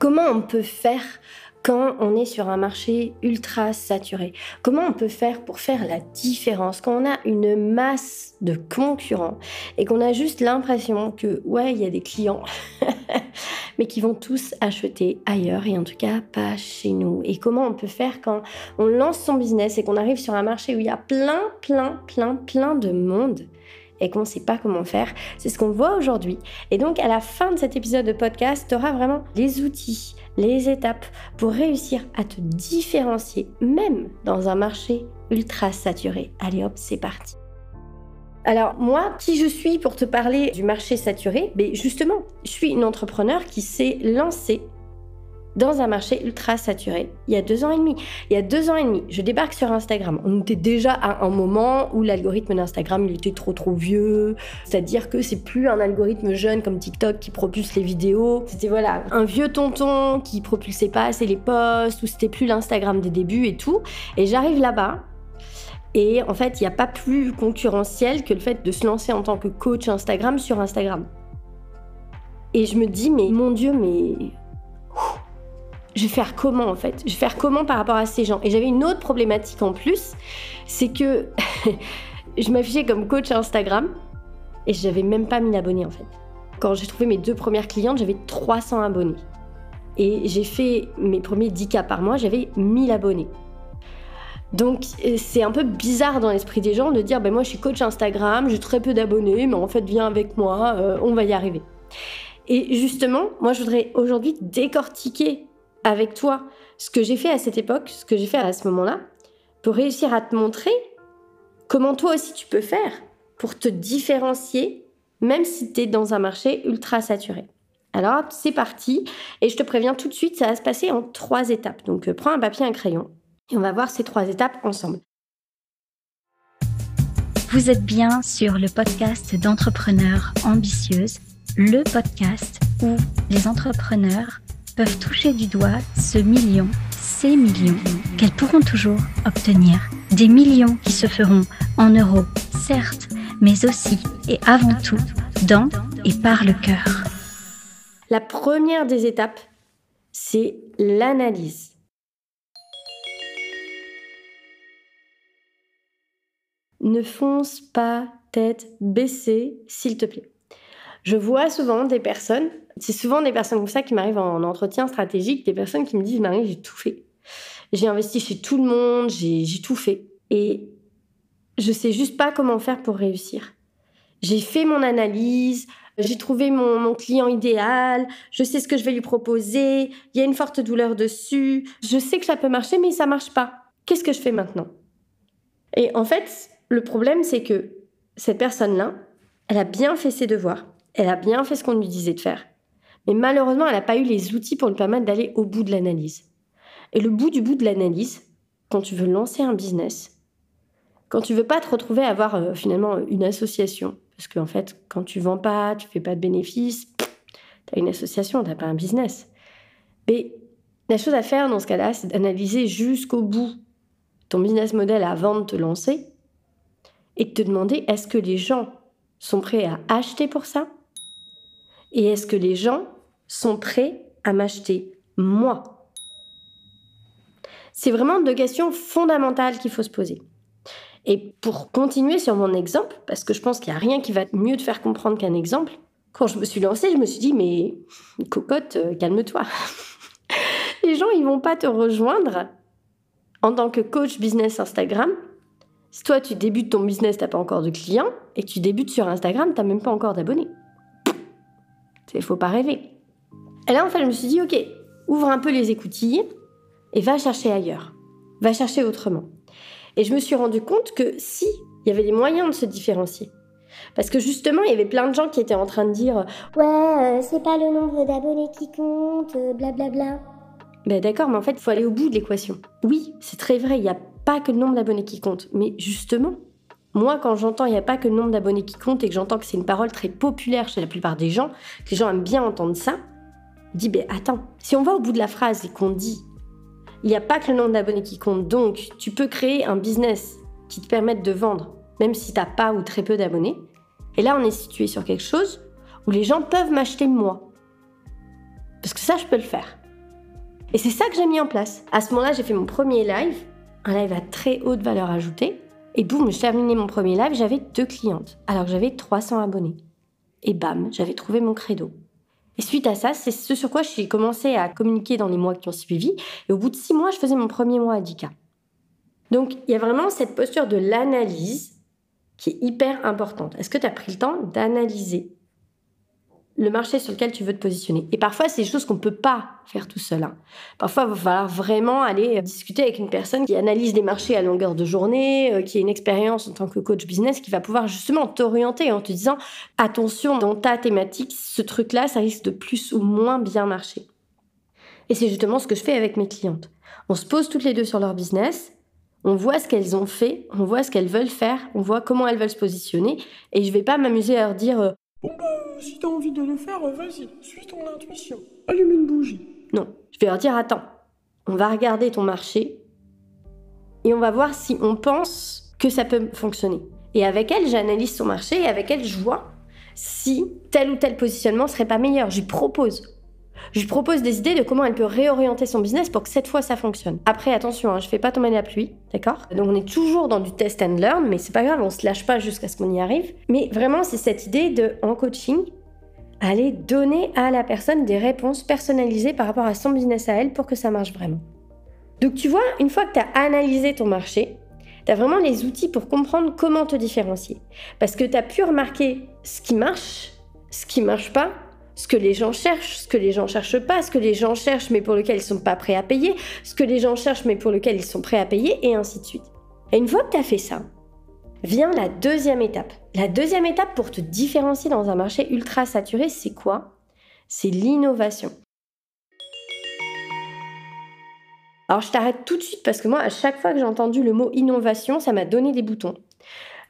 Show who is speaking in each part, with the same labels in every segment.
Speaker 1: Comment on peut faire quand on est sur un marché ultra saturé? Comment on peut faire pour faire la différence? Quand on a une masse de concurrents et qu'on a juste l'impression que, ouais, il y a des clients, mais qui vont tous acheter ailleurs et en tout cas pas chez nous. Et comment on peut faire quand on lance son business et qu'on arrive sur un marché où il y a plein, plein, plein, plein de monde et qu'on ne sait pas comment faire. C'est ce qu'on voit aujourd'hui. Et donc, à la fin de cet épisode de podcast, tu auras vraiment les outils, les étapes pour réussir à te différencier, même dans un marché ultra saturé. Allez hop, c'est parti. Alors moi, qui je suis pour te parler du marché saturé? Mais ben, justement, je suis une entrepreneur qui s'est lancée dans un marché ultra saturé il y a deux ans et demi. Il y a deux ans et demi, je débarque sur Instagram. On était déjà à un moment où l'algorithme d'Instagram il était trop trop vieux, c'est-à-dire que c'est plus un algorithme jeune comme TikTok qui propulse les vidéos. C'était voilà un vieux tonton qui propulsait pas assez les posts ou c'était plus l'Instagram des débuts et tout. Et j'arrive là-bas. Et en fait, il n'y a pas plus concurrentiel que le fait de se lancer en tant que coach Instagram sur Instagram. Et je me dis, mais mon Dieu, mais je vais faire comment en fait? Je vais faire comment par rapport à ces gens? Et j'avais une autre problématique en plus, c'est que je m'affichais comme coach Instagram et je n'avais même pas 1000 abonnés en fait. Quand j'ai trouvé mes deux premières clientes, j'avais 300 abonnés. Et j'ai fait mes premiers 10 cas par mois, j'avais 1000 abonnés. Donc c'est un peu bizarre dans l'esprit des gens de dire ben moi je suis coach Instagram, j'ai très peu d'abonnés, mais en fait viens avec moi, euh, on va y arriver. Et justement, moi je voudrais aujourd'hui décortiquer avec toi ce que j'ai fait à cette époque, ce que j'ai fait à ce moment-là, pour réussir à te montrer comment toi aussi tu peux faire pour te différencier, même si tu es dans un marché ultra saturé. Alors c'est parti, et je te préviens tout de suite, ça va se passer en trois étapes. Donc euh, prends un papier, un crayon, et on va voir ces trois étapes ensemble.
Speaker 2: Vous êtes bien sur le podcast d'entrepreneurs ambitieuses, le podcast où les entrepreneurs peuvent toucher du doigt ce million, ces millions qu'elles pourront toujours obtenir. Des millions qui se feront en euros, certes, mais aussi et avant tout dans et par le cœur.
Speaker 1: La première des étapes, c'est l'analyse. Ne fonce pas tête baissée, s'il te plaît. Je vois souvent des personnes c'est souvent des personnes comme ça qui m'arrivent en entretien stratégique, des personnes qui me disent Marie, j'ai tout fait. J'ai investi chez tout le monde, j'ai tout fait. Et je sais juste pas comment faire pour réussir. J'ai fait mon analyse, j'ai trouvé mon, client idéal, je sais ce que je vais lui proposer, il y a une forte douleur dessus, je sais que ça peut marcher, mais ça marche pas. Qu'est-ce que je fais maintenant? Et en fait, le problème, c'est que cette personne-là, elle a bien fait ses devoirs, elle a bien fait ce qu'on lui disait de faire. Mais malheureusement, elle n'a pas eu les outils pour lui permettre d'aller au bout de l'analyse. Et le bout du bout de l'analyse, quand tu veux lancer un business, quand tu veux pas te retrouver à avoir euh, finalement une association, parce qu'en fait, quand tu vends pas, tu fais pas de bénéfices, tu as une association, tu pas un business. Mais la chose à faire dans ce cas-là, c'est d'analyser jusqu'au bout ton business model avant de te lancer et de te demander est-ce que les gens sont prêts à acheter pour ça? Et est-ce que les gens sont prêts à m'acheter moi C'est vraiment deux questions fondamentales qu'il faut se poser. Et pour continuer sur mon exemple, parce que je pense qu'il n'y a rien qui va mieux te faire comprendre qu'un exemple, quand je me suis lancée, je me suis dit, mais cocotte, euh, calme-toi. les gens, ils vont pas te rejoindre en tant que coach business Instagram. Si toi, tu débutes ton business, tu n'as pas encore de clients, et tu débutes sur Instagram, tu n'as même pas encore d'abonnés. Il faut pas rêver. Et là, en fait, je me suis dit, ok, ouvre un peu les écoutilles et va chercher ailleurs. Va chercher autrement. Et je me suis rendu compte que si, il y avait des moyens de se différencier. Parce que justement, il y avait plein de gens qui étaient en train de dire Ouais, euh, c'est pas le nombre d'abonnés qui compte, blablabla. Euh, bla, bla. Ben d'accord, mais en fait, il faut aller au bout de l'équation. Oui, c'est très vrai, il n'y a pas que le nombre d'abonnés qui compte. Mais justement, moi, quand j'entends il n'y a pas que le nombre d'abonnés qui compte et que j'entends que c'est une parole très populaire chez la plupart des gens, que les gens aiment bien entendre ça, dis, ben attends, si on va au bout de la phrase et qu'on dit, il n'y a pas que le nombre d'abonnés qui compte, donc tu peux créer un business qui te permette de vendre, même si tu n'as pas ou très peu d'abonnés. Et là, on est situé sur quelque chose où les gens peuvent m'acheter moi. Parce que ça, je peux le faire. Et c'est ça que j'ai mis en place. À ce moment-là, j'ai fait mon premier live, un live à très haute valeur ajoutée. Et boum, je terminais mon premier live, j'avais deux clientes, alors que j'avais 300 abonnés. Et bam, j'avais trouvé mon credo. Et suite à ça, c'est ce sur quoi j'ai commencé à communiquer dans les mois qui ont suivi. Et au bout de six mois, je faisais mon premier mois à 10K. Donc, il y a vraiment cette posture de l'analyse qui est hyper importante. Est-ce que tu as pris le temps d'analyser le marché sur lequel tu veux te positionner. Et parfois, c'est des choses qu'on ne peut pas faire tout seul. Hein. Parfois, il va falloir vraiment aller euh, discuter avec une personne qui analyse les marchés à longueur de journée, euh, qui a une expérience en tant que coach business, qui va pouvoir justement t'orienter en te disant attention, dans ta thématique, ce truc-là, ça risque de plus ou moins bien marcher. Et c'est justement ce que je fais avec mes clientes. On se pose toutes les deux sur leur business, on voit ce qu'elles ont fait, on voit ce qu'elles veulent faire, on voit comment elles veulent se positionner, et je vais pas m'amuser à leur dire euh,
Speaker 3: si t'as envie de le faire, vas-y, suis ton intuition. Allume une bougie.
Speaker 1: Non, je vais leur dire attends, on va regarder ton marché et on va voir si on pense que ça peut fonctionner. Et avec elle, j'analyse son marché et avec elle, je vois si tel ou tel positionnement serait pas meilleur. Je lui propose. Je propose des idées de comment elle peut réorienter son business pour que cette fois ça fonctionne. Après, attention, hein, je fais pas tomber la pluie, d'accord? Donc on est toujours dans du test and learn, mais c'est pas grave, on se lâche pas jusqu'à ce qu'on y arrive. Mais vraiment, c'est cette idée de, en coaching, aller donner à la personne des réponses personnalisées par rapport à son business à elle pour que ça marche vraiment. Donc tu vois, une fois que tu as analysé ton marché, tu as vraiment les outils pour comprendre comment te différencier. Parce que tu as pu remarquer ce qui marche, ce qui marche pas, ce que les gens cherchent, ce que les gens cherchent pas, ce que les gens cherchent mais pour lequel ils sont pas prêts à payer, ce que les gens cherchent mais pour lequel ils sont prêts à payer, et ainsi de suite. Et une fois que tu as fait ça, vient la deuxième étape. La deuxième étape pour te différencier dans un marché ultra saturé, c'est quoi? C'est l'innovation. Alors je t'arrête tout de suite parce que moi, à chaque fois que j'ai entendu le mot innovation, ça m'a donné des boutons.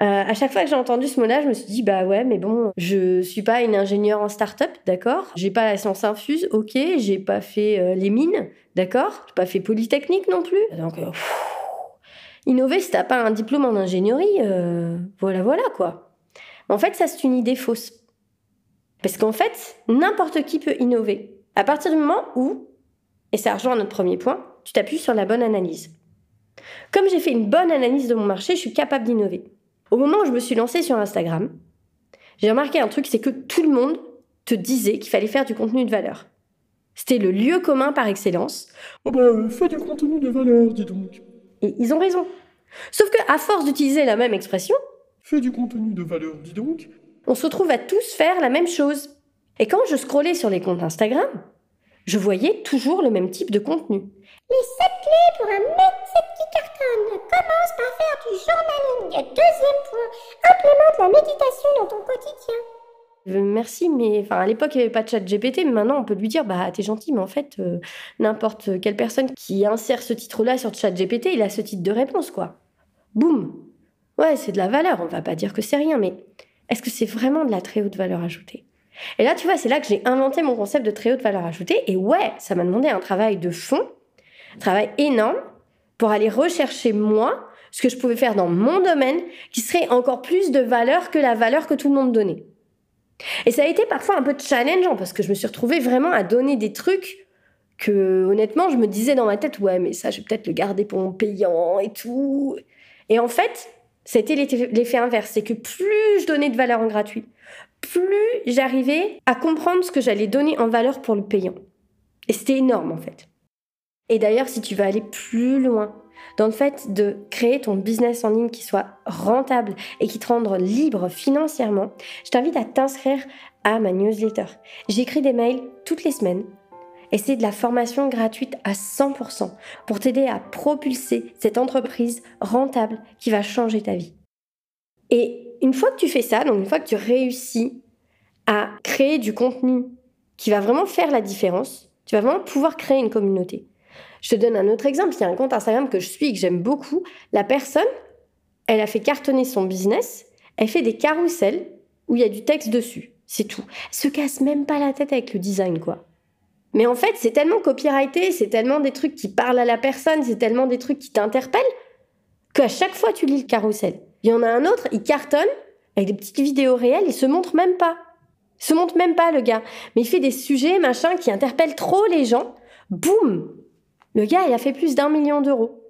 Speaker 1: Euh, à chaque fois que j'ai entendu ce mot-là, je me suis dit bah ouais, mais bon, je suis pas une ingénieure en start-up, d'accord? J'ai pas la science infuse, ok. J'ai pas fait euh, les mines, d'accord? J'ai pas fait polytechnique non plus. Donc euh, innover, si t'as pas un diplôme en ingénierie, voilà, voilà quoi. En fait, ça c'est une idée fausse. Parce qu'en fait, n'importe qui peut innover. À partir du moment où, et ça rejoint notre premier point, tu t'appuies sur la bonne analyse. Comme j'ai fait une bonne analyse de mon marché, je suis capable d'innover. Au moment où je me suis lancée sur Instagram, j'ai remarqué un truc, c'est que tout le monde te disait qu'il fallait faire du contenu de valeur. C'était le lieu commun par excellence.
Speaker 3: Oh bah, fais du contenu de valeur, dis donc.
Speaker 1: Et ils ont raison. Sauf que, à force d'utiliser la même expression,
Speaker 3: fais du contenu de valeur, dis donc,
Speaker 1: on se retrouve à tous faire la même chose. Et quand je scrollais sur les comptes Instagram, je voyais toujours le même type de contenu.
Speaker 4: Les 7 clés pour un qui cartonne. Commence par faire du journaling. Deuxième point, implémente la méditation dans ton quotidien.
Speaker 1: Merci, mais enfin, à l'époque, il n'y avait pas de chat GPT, mais maintenant, on peut lui dire Bah, t'es gentil, mais en fait, euh, n'importe quelle personne qui insère ce titre-là sur chat GPT, il a ce titre de réponse, quoi. Boum Ouais, c'est de la valeur, on va pas dire que c'est rien, mais est-ce que c'est vraiment de la très haute valeur ajoutée? Et là, tu vois, c'est là que j'ai inventé mon concept de très haute valeur ajoutée, et ouais, ça m'a demandé un travail de fond travail énorme pour aller rechercher moi ce que je pouvais faire dans mon domaine qui serait encore plus de valeur que la valeur que tout le monde donnait. Et ça a été parfois un peu challengeant parce que je me suis retrouvée vraiment à donner des trucs que honnêtement je me disais dans ma tête ouais mais ça je vais peut-être le garder pour mon payant et tout. Et en fait c'était l'effet inverse, c'est que plus je donnais de valeur en gratuit, plus j'arrivais à comprendre ce que j'allais donner en valeur pour le payant. Et c'était énorme en fait. Et d'ailleurs, si tu veux aller plus loin dans le fait de créer ton business en ligne qui soit rentable et qui te rende libre financièrement, je t'invite à t'inscrire à ma newsletter. J'écris des mails toutes les semaines et c'est de la formation gratuite à 100% pour t'aider à propulser cette entreprise rentable qui va changer ta vie. Et une fois que tu fais ça, donc une fois que tu réussis à créer du contenu qui va vraiment faire la différence, tu vas vraiment pouvoir créer une communauté. Je te donne un autre exemple. Il y a un compte Instagram que je suis et que j'aime beaucoup. La personne, elle a fait cartonner son business. Elle fait des carousels où il y a du texte dessus. C'est tout. Elle se casse même pas la tête avec le design, quoi. Mais en fait, c'est tellement copyrighté, c'est tellement des trucs qui parlent à la personne, c'est tellement des trucs qui t'interpellent, qu'à chaque fois tu lis le carrousel. Il y en a un autre, il cartonne avec des petites vidéos réelles, il se montre même pas. Il se montre même pas, le gars. Mais il fait des sujets, machin, qui interpellent trop les gens. Boum Le gars, il a fait plus d'un million d'euros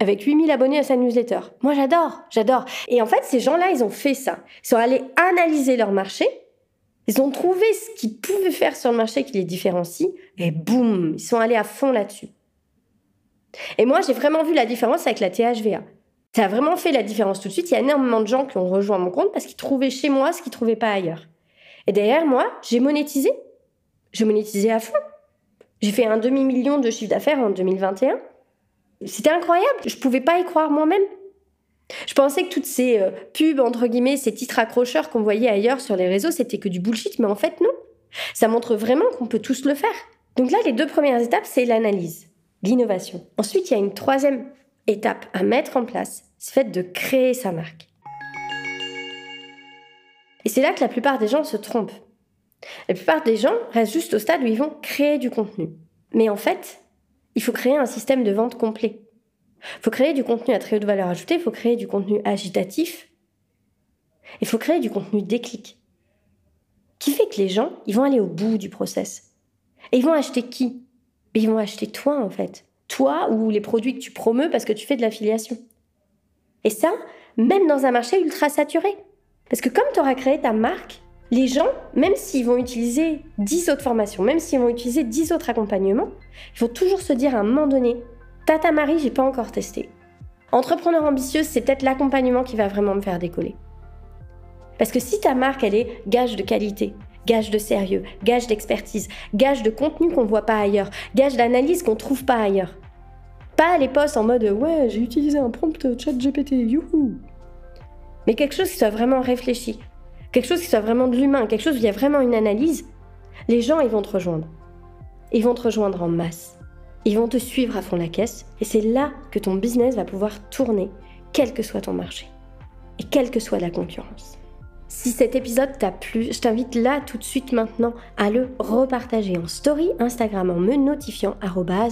Speaker 1: avec 8000 abonnés à sa newsletter. Moi, j'adore, j'adore. Et en fait, ces gens-là, ils ont fait ça. Ils sont allés analyser leur marché. Ils ont trouvé ce qu'ils pouvaient faire sur le marché qui les différencie. Et boum, ils sont allés à fond là-dessus. Et moi, j'ai vraiment vu la différence avec la THVA. Ça a vraiment fait la différence tout de suite. Il y a énormément de gens qui ont rejoint mon compte parce qu'ils trouvaient chez moi ce qu'ils ne trouvaient pas ailleurs. Et derrière, moi, j'ai monétisé. J'ai monétisé à fond. J'ai fait un demi-million de chiffre d'affaires en 2021. C'était incroyable. Je pouvais pas y croire moi-même. Je pensais que toutes ces euh, pubs, entre guillemets, ces titres accrocheurs qu'on voyait ailleurs sur les réseaux, c'était que du bullshit, mais en fait, non. Ça montre vraiment qu'on peut tous le faire. Donc là, les deux premières étapes, c'est l'analyse, l'innovation. Ensuite, il y a une troisième étape à mettre en place, c'est fait de créer sa marque. Et c'est là que la plupart des gens se trompent. La plupart des gens restent juste au stade où ils vont créer du contenu. Mais en fait, il faut créer un système de vente complet. Il faut créer du contenu à très haute valeur ajoutée, il faut créer du contenu agitatif, il faut créer du contenu déclic. Qui fait que les gens, ils vont aller au bout du process? Et ils vont acheter qui? Ils vont acheter toi en fait toi ou les produits que tu promeus parce que tu fais de l'affiliation. Et ça, même dans un marché ultra saturé. Parce que comme tu auras créé ta marque, les gens, même s'ils vont utiliser 10 autres formations, même s'ils vont utiliser 10 autres accompagnements, il faut toujours se dire à un moment donné, Tata Marie, j'ai pas encore testé. Entrepreneur ambitieuse, c'est peut-être l'accompagnement qui va vraiment me faire décoller. Parce que si ta marque, elle est gage de qualité, gage de sérieux, gage d'expertise, gage de contenu qu'on voit pas ailleurs, gage d'analyse qu'on trouve pas ailleurs. Pas les posts en mode ouais, j'ai utilisé un prompt chat GPT, youhou. Mais quelque chose qui soit vraiment réfléchi, quelque chose qui soit vraiment de l'humain, quelque chose où il y a vraiment une analyse. Les gens, ils vont te rejoindre. Ils vont te rejoindre en masse. Ils vont te suivre à fond la caisse. Et c'est là que ton business va pouvoir tourner, quel que soit ton marché. Et quelle que soit la concurrence. Si cet épisode t'a plu, je t'invite là tout de suite maintenant à le repartager en story Instagram en me notifiant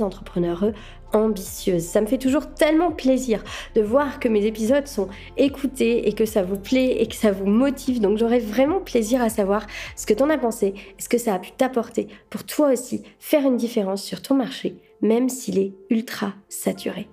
Speaker 1: entrepreneureux ambitieuse. Ça me fait toujours tellement plaisir de voir que mes épisodes sont écoutés et que ça vous plaît et que ça vous motive. Donc j'aurais vraiment plaisir à savoir ce que t'en as pensé ce que ça a pu t'apporter pour toi aussi faire une différence sur ton marché, même s'il est ultra saturé.